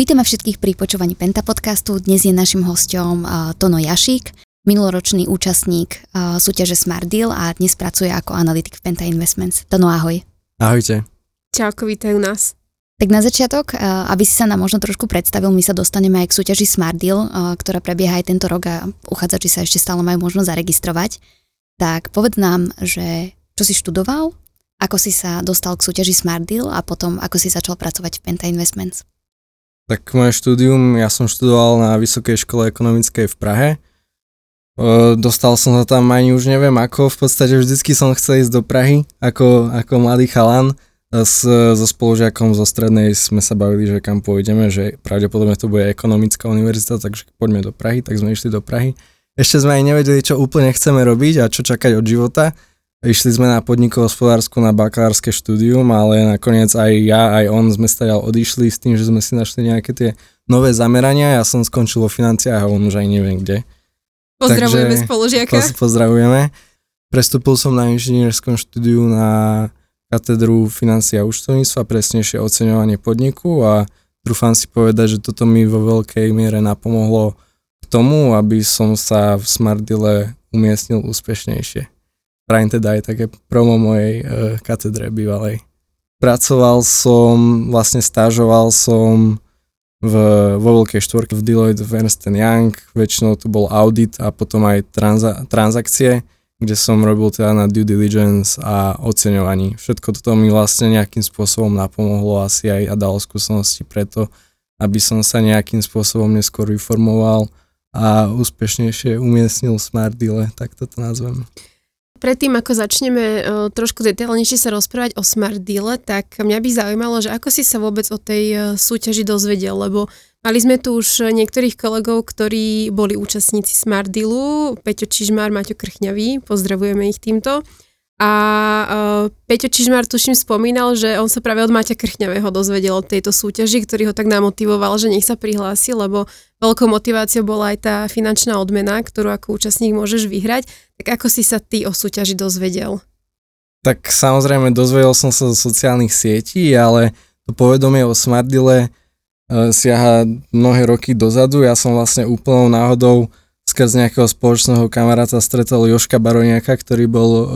Vítame všetkých pri počúvaní Penta podcastu. Dnes je našim hostom Tono Jašík, minuloročný účastník súťaže Smart Deal a dnes pracuje ako analytik v Penta Investments. Tono, ahoj. Ahojte. Čauko, vítajú nás. Tak na začiatok, aby si sa nám možno trošku predstavil, my sa dostaneme aj k súťaži Smart Deal, ktorá prebieha aj tento rok a uchádzači sa ešte stále majú možnosť zaregistrovať. Tak povedz nám, že čo si študoval, ako si sa dostal k súťaži Smart Deal a potom ako si začal pracovať v Penta Investments. Tak moje štúdium, ja som študoval na Vysokej škole ekonomickej v Prahe. Dostal som sa tam ani už neviem ako, v podstate vždycky som chcel ísť do Prahy ako, ako mladý chalan. S, so spolužiakom zo strednej sme sa bavili, že kam pôjdeme, že pravdepodobne to bude ekonomická univerzita, takže poďme do Prahy, tak sme išli do Prahy. Ešte sme aj nevedeli, čo úplne chceme robiť a čo čakať od života Išli sme na podnikov hospodárskú na bakalárske štúdium, ale nakoniec aj ja, aj on sme stadiaľ odišli s tým, že sme si našli nejaké tie nové zamerania. Ja som skončil vo financiách a on už aj neviem kde. Pozdravujeme Takže, spolužiaka. Pozdravujeme. Prestúpil som na inžinierskom štúdiu na katedru financia a účtovníctva, presnejšie oceňovanie podniku a trúfam si povedať, že toto mi vo veľkej miere napomohlo k tomu, aby som sa v Smartdile umiestnil úspešnejšie prajem teda aj také promo mojej uh, katedre bývalej. Pracoval som, vlastne stážoval som v, vo veľkej štvorke v Deloitte v Ernst Young, väčšinou to bol audit a potom aj tranza, transakcie, kde som robil teda na due diligence a oceňovaní. Všetko toto mi vlastne nejakým spôsobom napomohlo asi aj a dalo skúsenosti preto, aby som sa nejakým spôsobom neskôr vyformoval a úspešnejšie umiestnil v Smart Deal, tak toto nazvem. Predtým, ako začneme uh, trošku detailnejšie sa rozprávať o Smart Deal, tak mňa by zaujímalo, že ako si sa vôbec o tej uh, súťaži dozvedel, lebo mali sme tu už niektorých kolegov, ktorí boli účastníci Smart Dealu, Peťo Čižmár, Maťo Krchňavý, pozdravujeme ich týmto. A uh, Peťo Čižmar tuším spomínal, že on sa práve od Maťa Krchňavého dozvedel od tejto súťaži, ktorý ho tak namotivoval, že nech sa prihlási, lebo veľkou motiváciou bola aj tá finančná odmena, ktorú ako účastník môžeš vyhrať. Tak ako si sa ty o súťaži dozvedel? Tak samozrejme dozvedel som sa zo sociálnych sietí, ale to povedomie o Smartdile uh, siaha mnohé roky dozadu. Ja som vlastne úplnou náhodou skrz nejakého spoločného kamaráta stretol Joška Baroniaka, ktorý bol uh,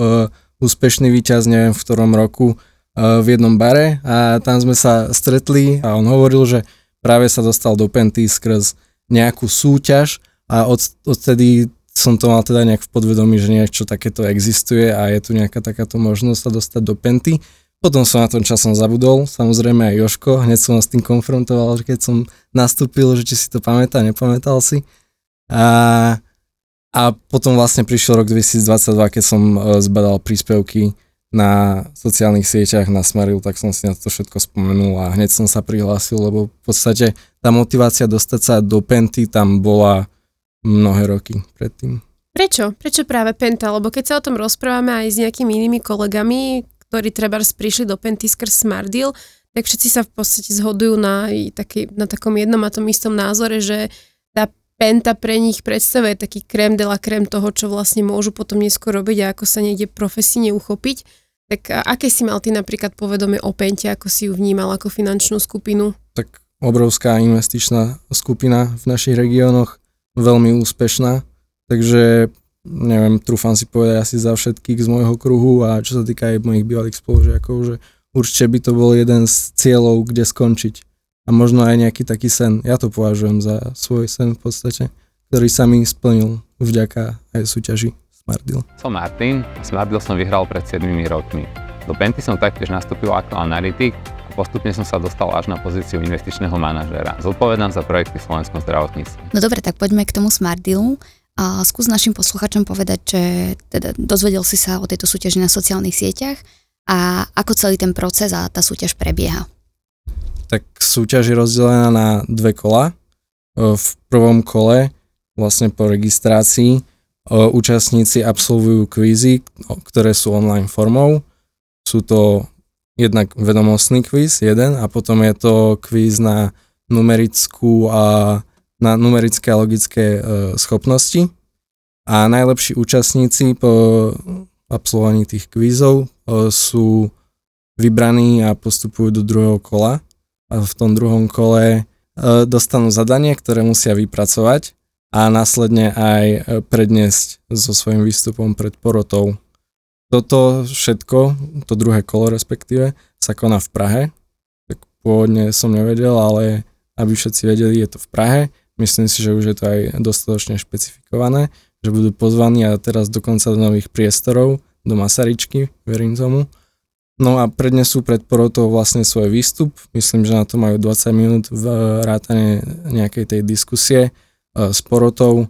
úspešný víťaz, neviem v ktorom roku, uh, v jednom bare a tam sme sa stretli a on hovoril, že práve sa dostal do Penty skrz nejakú súťaž a od, odtedy som to mal teda nejak v podvedomí, že niečo takéto existuje a je tu nejaká takáto možnosť sa dostať do Penty. Potom som na tom časom zabudol, samozrejme aj Joško, hneď som s tým konfrontoval, že keď som nastúpil, že či si to pamätá, nepamätal si. A, a potom vlastne prišiel rok 2022, keď som e, zbadal príspevky na sociálnych sieťach na Smaril, tak som si na to všetko spomenul a hneď som sa prihlásil, lebo v podstate tá motivácia dostať sa do Penty tam bola mnohé roky predtým. Prečo? Prečo práve Penta? Lebo keď sa o tom rozprávame aj s nejakými inými kolegami, ktorí treba prišli do Penty skrz Smart Deal, tak všetci sa v podstate zhodujú na, taký, na takom jednom a tom istom názore, že Penta pre nich predstavuje taký krém de la krém toho, čo vlastne môžu potom neskôr robiť a ako sa niekde profesíne uchopiť. Tak aké si mal ty napríklad povedomie o Pente, ako si ju vnímal ako finančnú skupinu? Tak obrovská investičná skupina v našich regiónoch, veľmi úspešná, takže neviem, trúfam si povedať asi za všetkých z môjho kruhu a čo sa týka aj mojich bývalých spolužiakov, že určite by to bol jeden z cieľov, kde skončiť. A možno aj nejaký taký sen. Ja to považujem za svoj sen v podstate, ktorý sa mi splnil vďaka aj súťaži. Smartdeal. Som Martin a Smartdeal som vyhral pred 7 rokmi. Do Penty som taktiež nastúpil ako analytik a postupne som sa dostal až na pozíciu investičného manažéra. Zodpovedám za projekty v slovenskom zdravotníctve. No dobre, tak poďme k tomu Smartdealu. A skús našim posluchačom povedať, že teda dozvedel si sa o tejto súťaži na sociálnych sieťach a ako celý ten proces a tá súťaž prebieha. Tak súťaž je rozdelená na dve kola. V prvom kole vlastne po registrácii účastníci absolvujú kvízy, ktoré sú online formou. Sú to jednak vedomostný kvíz, jeden, a potom je to kvíz na numerickú a na numerické a logické e, schopnosti. A najlepší účastníci po absolvovaní tých kvízov e, sú vybraní a postupujú do druhého kola. V tom druhom kole dostanú zadanie, ktoré musia vypracovať a následne aj e, predniesť so svojím výstupom pred porotou. Toto všetko, to druhé kolo respektíve, sa koná v Prahe. Tak pôvodne som nevedel, ale aby všetci vedeli, je to v Prahe. Myslím si, že už je to aj dostatočne špecifikované, že budú pozvaní a teraz dokonca do nových priestorov, do Masaričky, verím tomu. No a prednesú pred porotou vlastne svoj výstup. Myslím, že na to majú 20 minút v rátane nejakej tej diskusie e, s porotou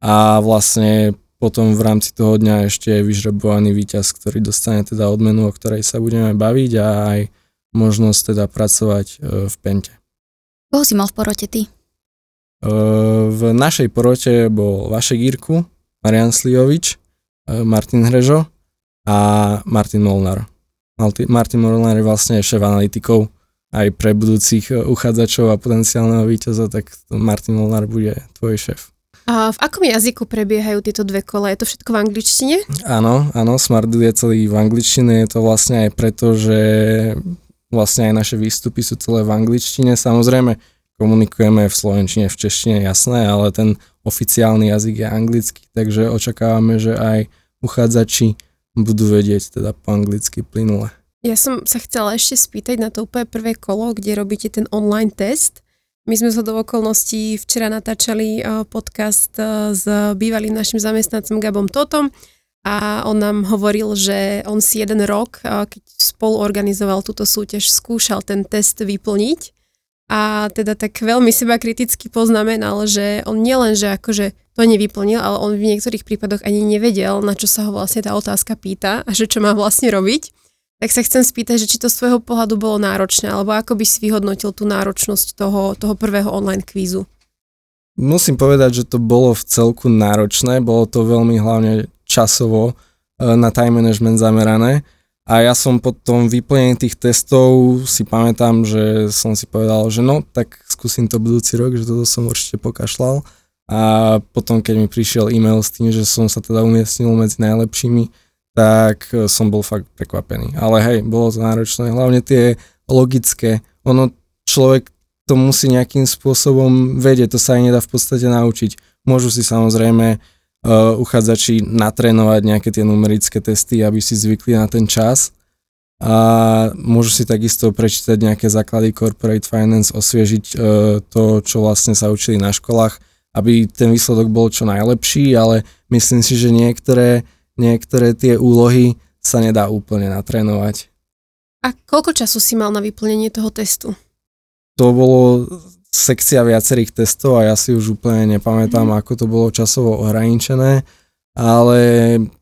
a vlastne potom v rámci toho dňa ešte je vyžrebovaný víťaz, ktorý dostane teda odmenu, o ktorej sa budeme baviť a aj možnosť teda pracovať e, v Pente. Koho si mal v porote ty? V našej porote bol Vašek Gírku, Marian Slijovič, Martin Hrežo a Martin Molnar. Martin Morland je vlastne šéf analytikov aj pre budúcich e, uchádzačov a potenciálneho víťaza, tak Martin Molnár bude tvoj šéf. A v akom jazyku prebiehajú tieto dve kola? Je to všetko v angličtine? Áno, áno, Smartdeal je celý v angličtine, je to vlastne aj preto, že vlastne aj naše výstupy sú celé v angličtine. Samozrejme, komunikujeme v slovenčine, v češtine, jasné, ale ten oficiálny jazyk je anglický, takže očakávame, že aj uchádzači budú vedieť teda po anglicky plynule. Ja som sa chcela ešte spýtať na to úplne prvé kolo, kde robíte ten online test. My sme z okolností včera natáčali eh, podcast eh, s bývalým našim zamestnancom Gabom Totom a on nám hovoril, že on si jeden rok, eh, keď spolu organizoval túto súťaž, skúšal ten test vyplniť a teda tak veľmi seba kriticky poznamenal, že on nielen, že akože to nevyplnil, ale on v niektorých prípadoch ani nevedel, na čo sa ho vlastne tá otázka pýta a že čo má vlastne robiť. Tak sa chcem spýtať, že či to z tvojho pohľadu bolo náročné, alebo ako by si vyhodnotil tú náročnosť toho, toho prvého online kvízu? Musím povedať, že to bolo v celku náročné, bolo to veľmi hlavne časovo e, na time management zamerané a ja som po tom vyplnení tých testov si pamätám, že som si povedal, že no, tak skúsim to budúci rok, že toto som určite pokašľal. A potom, keď mi prišiel e-mail s tým, že som sa teda umiestnil medzi najlepšími, tak som bol fakt prekvapený. Ale hej, bolo to náročné. Hlavne tie logické. Ono, človek to musí nejakým spôsobom vedieť, to sa aj nedá v podstate naučiť. Môžu si samozrejme uh, uchádzači natrénovať nejaké tie numerické testy, aby si zvykli na ten čas a môžu si takisto prečítať nejaké základy corporate finance, osviežiť uh, to, čo vlastne sa učili na školách, aby ten výsledok bol čo najlepší, ale myslím si, že niektoré, niektoré tie úlohy sa nedá úplne natrénovať. A koľko času si mal na vyplnenie toho testu? To bolo sekcia viacerých testov a ja si už úplne nepamätám, mm. ako to bolo časovo ohraničené, ale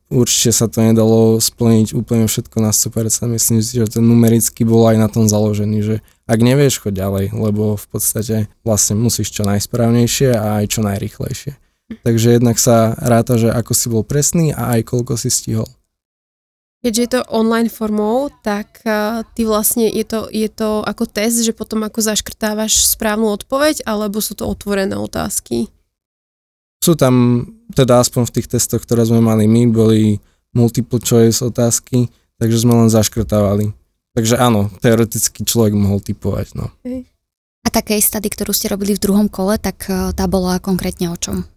určite sa to nedalo splniť úplne všetko na 100%. Myslím si, že ten numerický bol aj na tom založený, že ak nevieš, choď ďalej, lebo v podstate vlastne musíš čo najsprávnejšie a aj čo najrychlejšie. Takže jednak sa ráta, že ako si bol presný a aj koľko si stihol. Keďže je to online formou, tak uh, ty vlastne je to, je to ako test, že potom ako zaškrtávaš správnu odpoveď, alebo sú to otvorené otázky? Sú tam, teda aspoň v tých testoch, ktoré sme mali my, boli multiple choice otázky, takže sme len zaškrtávali. Takže áno, teoreticky človek mohol typovať. No. A tá case study, ktorú ste robili v druhom kole, tak uh, tá bola konkrétne o čom?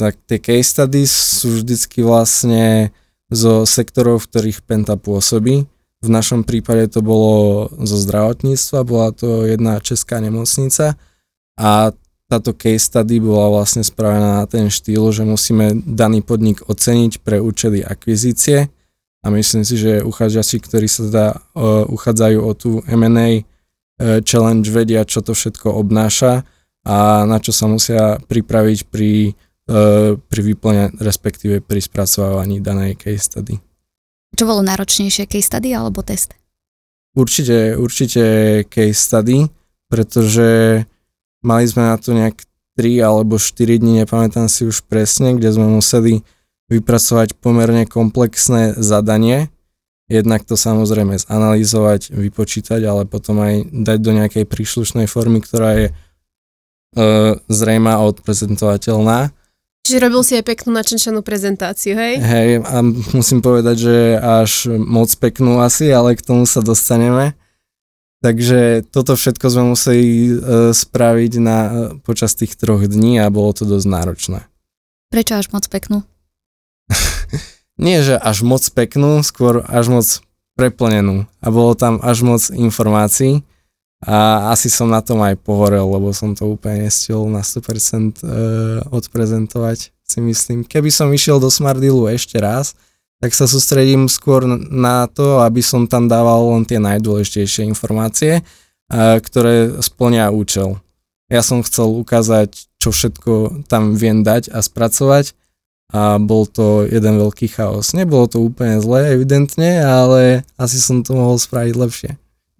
Tak tie case studies sú vždycky vlastne zo sektorov, v ktorých Penta pôsobí. V našom prípade to bolo zo zdravotníctva, bola to jedna česká nemocnica a táto case study bola vlastne spravená na ten štýl, že musíme daný podnik oceniť pre účely akvizície a myslím si, že uchádzači, ktorí sa teda uh, uchádzajú o tú M&A uh, challenge, vedia, čo to všetko obnáša a na čo sa musia pripraviť pri Eh, pri výplne, respektíve pri spracovávaní danej case study. Čo bolo náročnejšie, case study alebo test? Určite, určite case study, pretože mali sme na to nejak 3 alebo 4 dní, nepamätám si už presne, kde sme museli vypracovať pomerne komplexné zadanie, jednak to samozrejme zanalýzovať, vypočítať, ale potom aj dať do nejakej príslušnej formy, ktorá je e, zrejma a odprezentovateľná Čiže robil si aj peknú načenčanú prezentáciu, hej? Hej, a musím povedať, že až moc peknú asi, ale k tomu sa dostaneme. Takže toto všetko sme museli uh, spraviť na, počas tých troch dní a bolo to dosť náročné. Prečo až moc peknú? Nie, že až moc peknú, skôr až moc preplnenú. A bolo tam až moc informácií a asi som na tom aj pohorel, lebo som to úplne nestiel na 100% uh, e, odprezentovať, si myslím. Keby som išiel do Smardilu ešte raz, tak sa sústredím skôr na to, aby som tam dával len tie najdôležitejšie informácie, uh, ktoré splnia účel. Ja som chcel ukázať, čo všetko tam viem dať a spracovať a bol to jeden veľký chaos. Nebolo to úplne zlé, evidentne, ale asi som to mohol spraviť lepšie.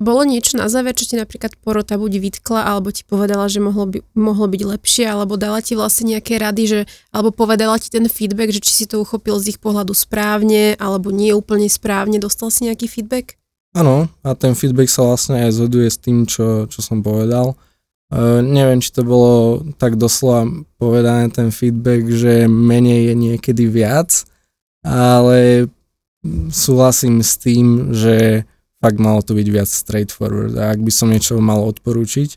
Bolo niečo na záver, čo ti napríklad porota buď vytkla, alebo ti povedala, že mohlo, by, mohlo byť lepšie, alebo dala ti vlastne nejaké rady, že, alebo povedala ti ten feedback, že či si to uchopil z ich pohľadu správne, alebo nie úplne správne, dostal si nejaký feedback? Áno, a ten feedback sa vlastne aj zhoduje s tým, čo, čo som povedal. Uh, neviem, či to bolo tak doslova povedané ten feedback, že menej je niekedy viac, ale súhlasím s tým, že fakt malo to byť viac straightforward. A ak by som niečo mal odporúčiť,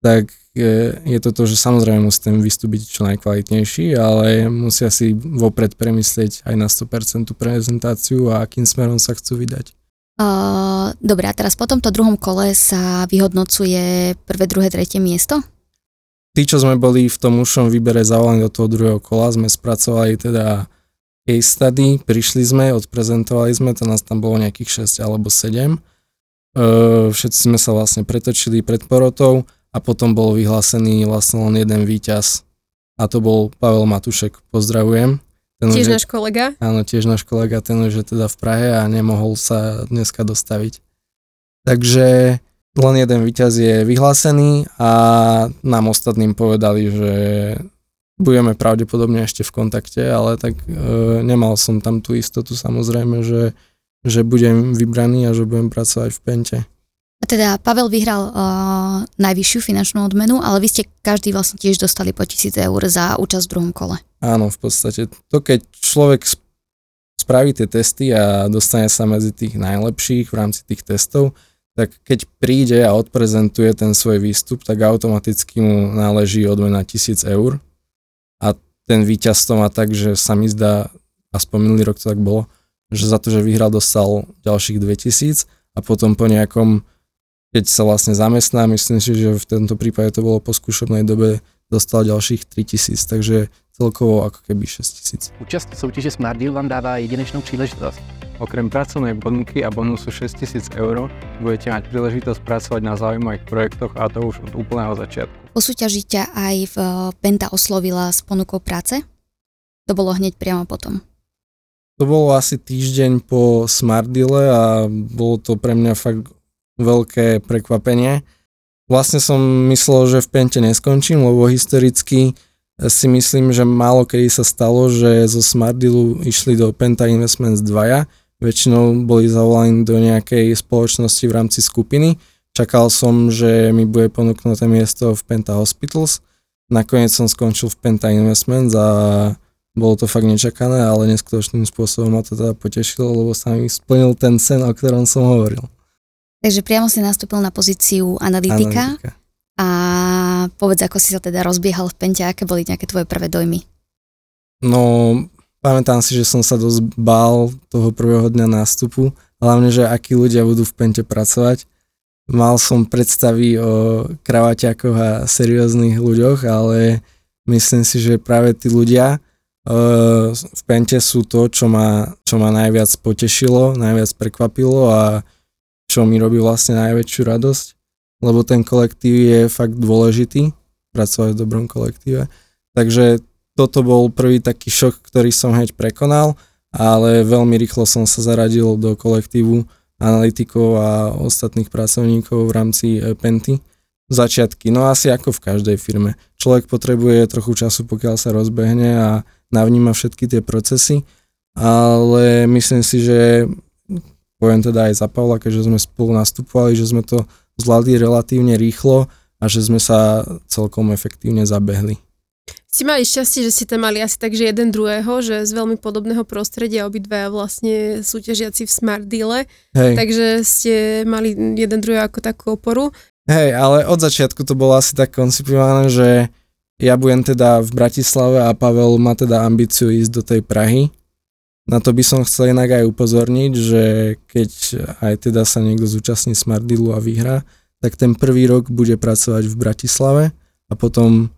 tak je to to, že samozrejme musí ten výstup byť čo najkvalitnejší, ale musia si vopred premyslieť aj na 100% prezentáciu a akým smerom sa chcú vydať. Uh, dobre, a teraz po tomto druhom kole sa vyhodnocuje prvé, druhé, tretie miesto? Tí, čo sme boli v tom ušom výbere zavolaní do toho druhého kola, sme spracovali teda case study, prišli sme, odprezentovali sme, to nás tam bolo nejakých 6 alebo 7. Všetci sme sa vlastne pretočili pred porotou a potom bol vyhlásený vlastne len jeden víťaz a to bol Pavel Matušek, pozdravujem. Ten tiež už, náš kolega? Áno, tiež náš kolega, ten už je teda v Prahe a nemohol sa dneska dostaviť. Takže len jeden víťaz je vyhlásený a nám ostatným povedali, že budeme pravdepodobne ešte v kontakte, ale tak e, nemal som tam tú istotu samozrejme, že, že budem vybraný a že budem pracovať v Pente. Teda Pavel vyhral uh, najvyššiu finančnú odmenu, ale vy ste každý vlastne tiež dostali po 1000 eur za účasť v druhom kole. Áno, v podstate. To keď človek spraví tie testy a dostane sa medzi tých najlepších v rámci tých testov, tak keď príde a odprezentuje ten svoj výstup, tak automaticky mu náleží odmena 1000 eur a ten víťaz to má tak, že sa mi zdá, aspoň minulý rok to tak bolo, že za to, že vyhral, dostal ďalších 2000 a potom po nejakom, keď sa vlastne zamestná, myslím si, že v tomto prípade to bolo po skúšobnej dobe, dostal ďalších 3000, takže celkovo ako keby 6000. Účast v soutěži Smart Deal vám dává jedinečnou příležitost. Okrem pracovnej ponuky a bonusu 6000 eur budete mať príležitosť pracovať na zaujímavých projektoch a to už od úplného začiatku. Posúťažiť ťa aj v eh, Penta oslovila s ponukou práce? To bolo hneď priamo potom. To bolo asi týždeň po Smartdeale a bolo to pre mňa fakt veľké prekvapenie. Vlastne som myslel, že v Pente neskončím, lebo historicky si myslím, že málo kedy sa stalo, že zo Smartdealu išli do Penta Investments dvaja. Väčšinou boli zavolaní do nejakej spoločnosti v rámci skupiny Čakal som, že mi bude ponúknuté miesto v Penta Hospitals. Nakoniec som skončil v Penta Investments a bolo to fakt nečakané, ale neskutočným spôsobom ma to teda potešilo, lebo sa mi splnil ten sen, o ktorom som hovoril. Takže priamo si nastúpil na pozíciu analytika. analytika. A povedz, ako si sa teda rozbiehal v Pente, aké boli nejaké tvoje prvé dojmy? No, pamätám si, že som sa dosť bál toho prvého dňa nástupu, hlavne, že akí ľudia budú v Pente pracovať mal som predstavy o kravaťakoch a serióznych ľuďoch, ale myslím si, že práve tí ľudia uh, v Pente sú to, čo ma, čo ma najviac potešilo, najviac prekvapilo a čo mi robí vlastne najväčšiu radosť, lebo ten kolektív je fakt dôležitý, pracovať v dobrom kolektíve. Takže toto bol prvý taký šok, ktorý som hneď prekonal, ale veľmi rýchlo som sa zaradil do kolektívu, analytikov a ostatných pracovníkov v rámci e, Penty. Začiatky, no asi ako v každej firme. Človek potrebuje trochu času, pokiaľ sa rozbehne a navníma všetky tie procesy, ale myslím si, že poviem teda aj za Pavla, keďže sme spolu nastupovali, že sme to zvládli relatívne rýchlo a že sme sa celkom efektívne zabehli. Ste mali šťastie, že ste tam mali asi tak, že jeden druhého, že z veľmi podobného prostredia obidvaja vlastne súťažiaci v Smart Deale, Hej. takže ste mali jeden druhého ako takú oporu. Hej, ale od začiatku to bolo asi tak koncipované, že ja budem teda v Bratislave a Pavel má teda ambíciu ísť do tej Prahy. Na to by som chcel inak aj upozorniť, že keď aj teda sa niekto zúčastní Smart Dealu a vyhrá, tak ten prvý rok bude pracovať v Bratislave a potom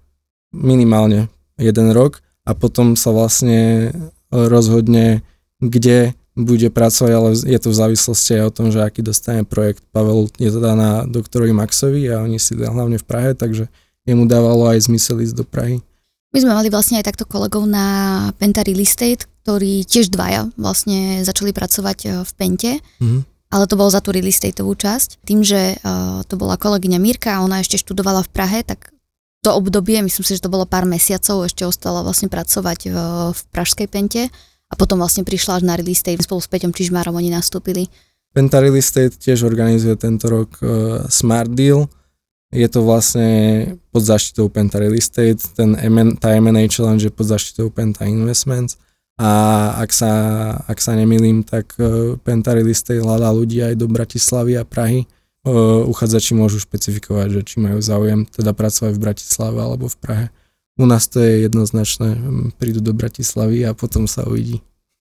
minimálne jeden rok a potom sa vlastne rozhodne, kde bude pracovať, ale je to v závislosti aj o tom, že aký dostane projekt. Pavel je teda na doktorovi Maxovi a oni si hlavne v Prahe, takže jemu dávalo aj zmysel ísť do Prahy. My sme mali vlastne aj takto kolegov na Penta Real Estate, ktorí tiež dvaja vlastne začali pracovať e, v Pente, Mhm. ale to bolo za tú real estateovú časť. Tým, že uh, to bola kolegyňa Mirka a ona ešte študovala v Prahe, tak to obdobie, myslím si, že to bolo pár mesiacov, ešte ostala vlastne pracovať v, v Pražskej Pente a potom vlastne prišla až na real estate spolu s Peťom Čižmárom oni nastúpili. Penta Real Estate tiež organizuje tento rok uh, Smart Deal. Je to vlastne pod zaštitou Penta Real Estate, ten MN, tá M&A Challenge je pod zaštitou Penta Investments a ak sa, ak sa nemýlim, tak Penta Real Estate hľadá ľudí aj do Bratislavy a Prahy. Uh, uchádzači môžu špecifikovať, že či majú záujem teda pracovať v Bratislave alebo v Prahe. U nás to je jednoznačné, prídu do Bratislavy a potom sa uvidí.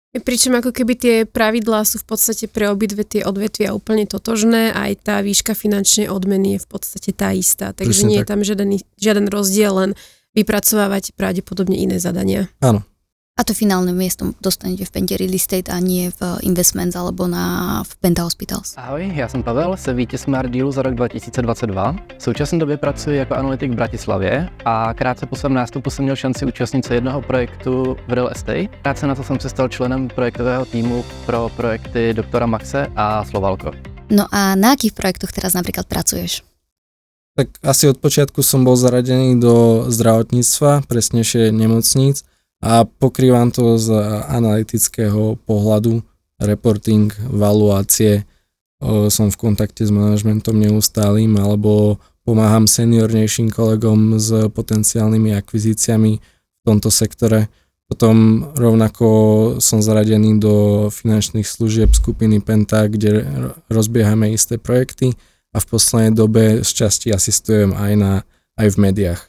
Pričom ako keby tie pravidlá sú v podstate pre obidve tie odvetvia úplne totožné, aj tá výška finančnej odmeny je v podstate tá istá, takže Presne nie je tak. tam žiaden, žiaden rozdiel, len vypracovávať pravdepodobne iné zadania. Áno. A to finálne miesto dostanete v Pente Real Estate a nie v Investments alebo na, v Penta Hospitals. Ahoj, já jsem Pavel, jsem vítěz Smart Dealu za rok 2022. V současné době pracuji jako analytik v Bratislavě a krátce po svém nástupu jsem měl šanci účastnit se jednoho projektu v Real Estate. Krátce na to jsem se stal členem projektového týmu pro projekty doktora Maxe a Slovalko. No a na akých projektoch teraz napríklad pracuješ? Tak asi od počiatku som bol zaradený do zdravotníctva, presnejšie nemocníc a pokrývam to z analytického pohľadu, reporting, valuácie, som v kontakte s manažmentom neustálým alebo pomáham seniornejším kolegom s potenciálnymi akvizíciami v tomto sektore. Potom rovnako som zaradený do finančných služieb skupiny Penta, kde rozbiehame isté projekty a v poslednej dobe z časti asistujem aj, na, aj v médiách.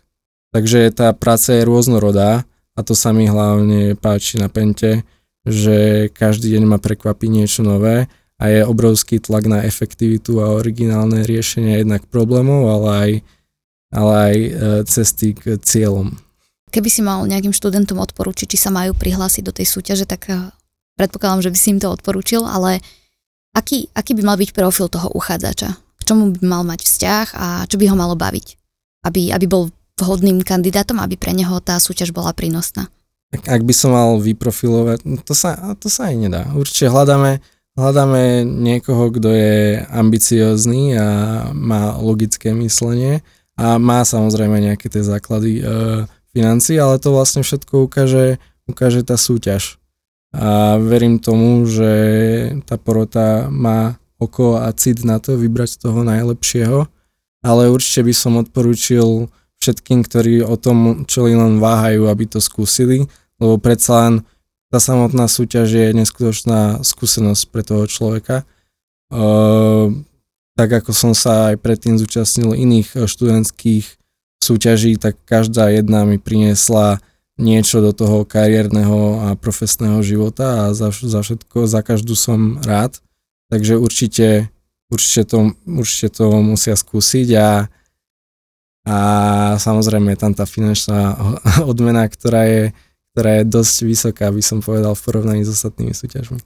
Takže tá práca je rôznorodá a to sa mi hlavne páči na Pente, že každý deň ma prekvapí niečo nové a je obrovský tlak na efektivitu a originálne riešenie jednak problémov, ale aj, ale aj e, cesty k cieľom. Keby si mal nejakým študentom odporúčiť, či sa majú prihlásiť do tej súťaže, tak eh, predpokladám, že by si im to odporúčil, ale aký, aký by mal byť profil toho uchádzača? K čomu by mal mať vzťah a čo by ho malo baviť? Aby, aby bol vhodným kandidátom, aby pre neho tá súťaž bola prínosná. Tak ak by som mal vyprofilovať, to sa, to sa aj nedá. Určite hľadáme, hľadáme niekoho, kto je ambiciózny a má logické myslenie a má samozrejme nejaké tie základy e, financí, ale to vlastne všetko ukáže, ukáže tá súťaž. A verím tomu, že tá porota má oko a cit na to vybrať toho najlepšieho, ale určite by som odporúčil všetkým, ktorí o tom čo len váhajú, aby to skúsili, lebo predsa len tá samotná súťaž je neskutočná skúsenosť pre toho človeka. Uh, tak ako som sa aj predtým zúčastnil iných eh, študentských súťaží, tak každá jedna mi priniesla niečo do toho kariérneho a profesného života a za, za všetko, za každú som rád. Takže určite, určite, to, určite to musia skúsiť a, a samozrejme je tam tá finančná odmena, ktorá je, ktorá je dosť vysoká, by som povedal, v porovnaní s ostatnými súťažmi.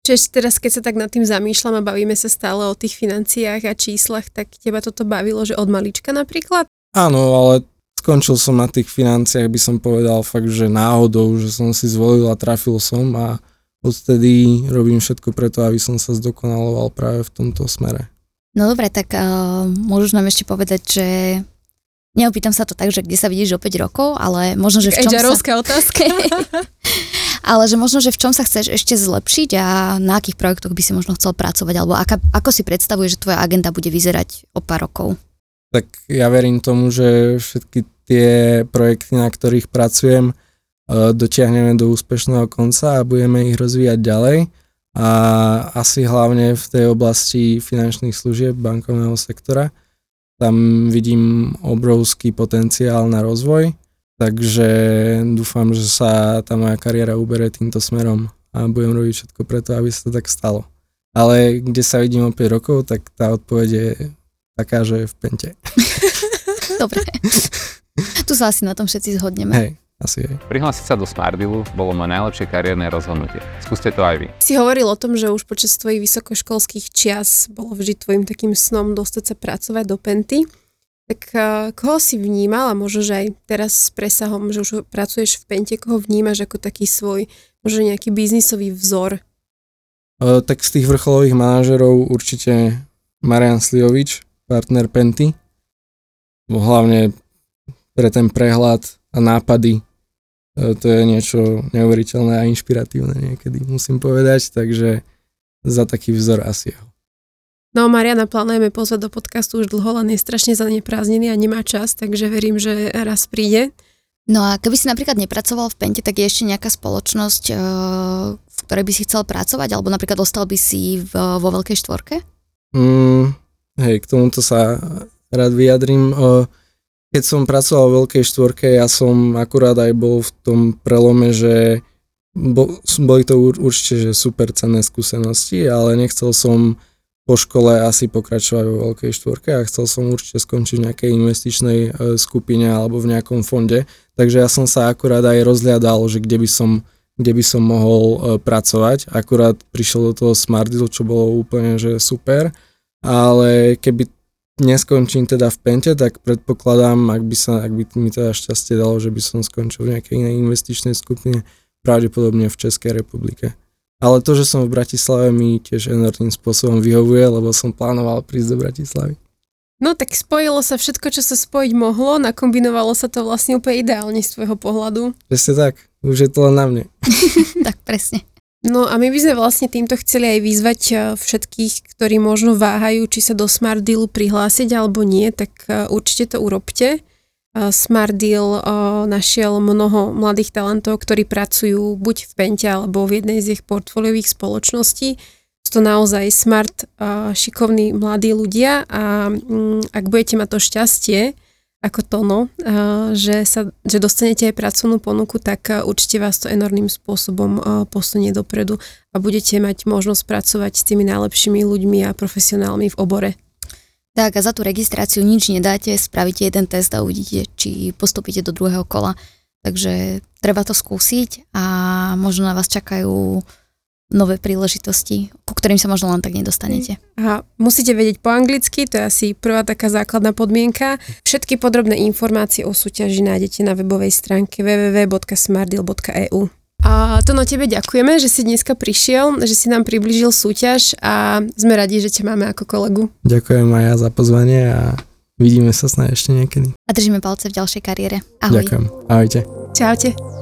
Čiže teraz, keď sa tak nad tým zamýšľam a bavíme sa stále o tých financiách a číslach, tak teba toto bavilo, že od malička napríklad? Áno, ale skončil som na tých financiách, by som povedal fakt, že náhodou, že som si zvolil a trafil som a odtedy robím všetko preto, aby som sa zdokonaloval práve v tomto smere. No dobre, tak uh, môžeš nám ešte povedať, že neopýtam sa to tak, že kde sa vidíš o 5 rokov, ale možno, že v čom sa... otázka. ale že možno, že v čom sa chceš ešte zlepšiť a na akých projektoch by si možno chcel pracovať, alebo aká, ako si predstavuješ, že tvoja agenda bude vyzerať o pár rokov? tak ja verím tomu, že všetky tie projekty, na ktorých pracujem, e, dotiahneme do úspešného konca a budeme ich rozvíjať ďalej. A asi hlavne v tej oblasti finančných služieb bankovného sektora. Tam vidím obrovský potenciál na rozvoj, takže dúfam, že sa tá moja kariéra uberie týmto smerom a budem robiť všetko preto, aby sa to tak stalo. Ale kde sa vidím o 5 rokov, tak tá odpoveď je taká, že v pente. Dobre. tu sa asi na tom všetci zhodneme. Hej, asi hej. Prihlásiť sa do Smartdealu bolo moje najlepšie kariérne rozhodnutie. Skúste to aj vy. Si hovoril o tom, že už počas tvojich vysokoškolských čias bolo vždy tvojim takým snom dostať sa pracovať do Penty. Tak uh, koho si vnímal a možno, že aj teraz s presahom, že už pracuješ v Pente, koho vnímaš ako taký svoj, možno nejaký biznisový vzor? E, tak z tých vrcholových manažerov určite Marian Sliovič, partner Penty. Hlavne pre ten prehľad a nápady. E, to je niečo neuveriteľné a inšpiratívne niekedy, musím povedať, takže za taký vzor asi jeho. No Mariana plánujeme pozvať do podcastu už dlho, len je strašne zaneprázdnený a nemá čas, takže verím, že raz príde. No a keby si napríklad nepracoval v Pente, tak je ešte nejaká spoločnosť, eh, v ktorej by si chcel pracovať, alebo napríklad dostal by si v, vo veľkej štvorke? Mm, hej, k tomuto sa rád vyjadrím. E, Keď som pracoval v veľkej štvorke, ja som akurát aj bol v tom prelome, že bo, boli to ur- určite že super cenné skúsenosti, ale nechcel som po škole asi pokračovať vo veľkej štvorke a chcel som určite skončiť v nejakej investičnej e, skupine alebo v nejakom fonde. Takže ja som sa akurát aj rozhľadal, že kde by som, kde by som mohol e, pracovať. Akurát prišiel do toho Smart čo bolo úplne že super, ale keby neskončím teda v Pente, tak predpokladám, ak by, sa, ak by mi teda šťastie dalo, že by som skončil v nejakej inej investičnej skupine, pravdepodobne v Českej republike. Ale to, že som v Bratislave mi tiež enormným spôsobom vyhovuje, lebo som plánoval prísť do Bratislavy. No tak spojilo sa všetko, čo sa spojiť mohlo, nakombinovalo sa to vlastne úplne ideálne z tvojho pohľadu. Presne tak, už je to len na mne. tak presne. No a my by sme vlastne týmto chceli aj vyzvať eh, všetkých, ktorí možno váhajú, či sa do Smart Dealu prihlásiť alebo nie, tak eh, určite to urobte. Eh, Smart Deal našiel mnoho mladých talentov, ktorí pracujú buď v Pente alebo v jednej z ich portfóliových spoločností. Sú to naozaj smart, šikovní mladí ľudia a mm, ak budete mať to šťastie, ako Tono, že, sa, že dostanete aj pracovnú ponuku, tak určite vás to enormným spôsobom posunie dopredu a budete mať možnosť pracovať s tými najlepšími ľuďmi a profesionálmi v obore. Tak a za tú registráciu nič nedáte, spravíte jeden test a uvidíte, či postupíte do druhého kola. Takže treba to skúsiť a možno na vás čakajú nové príležitosti, ku ktorým sa možno len tak nedostanete. A musíte vedieť po anglicky, to je asi prvá taká základná podmienka. Všetky podrobné informácie o súťaži nájdete na webovej stránke www.smartdeal.eu. A to na tebe ďakujeme, že si dneska prišiel, že si nám priblížil súťaž a sme radi, že ťa máme ako kolegu. Ďakujem aj ja za pozvanie a vidíme sa snáď ešte niekedy. A držíme palce v ďalšej kariére. Ahoj. Ďakujem. Ahojte. Čaute.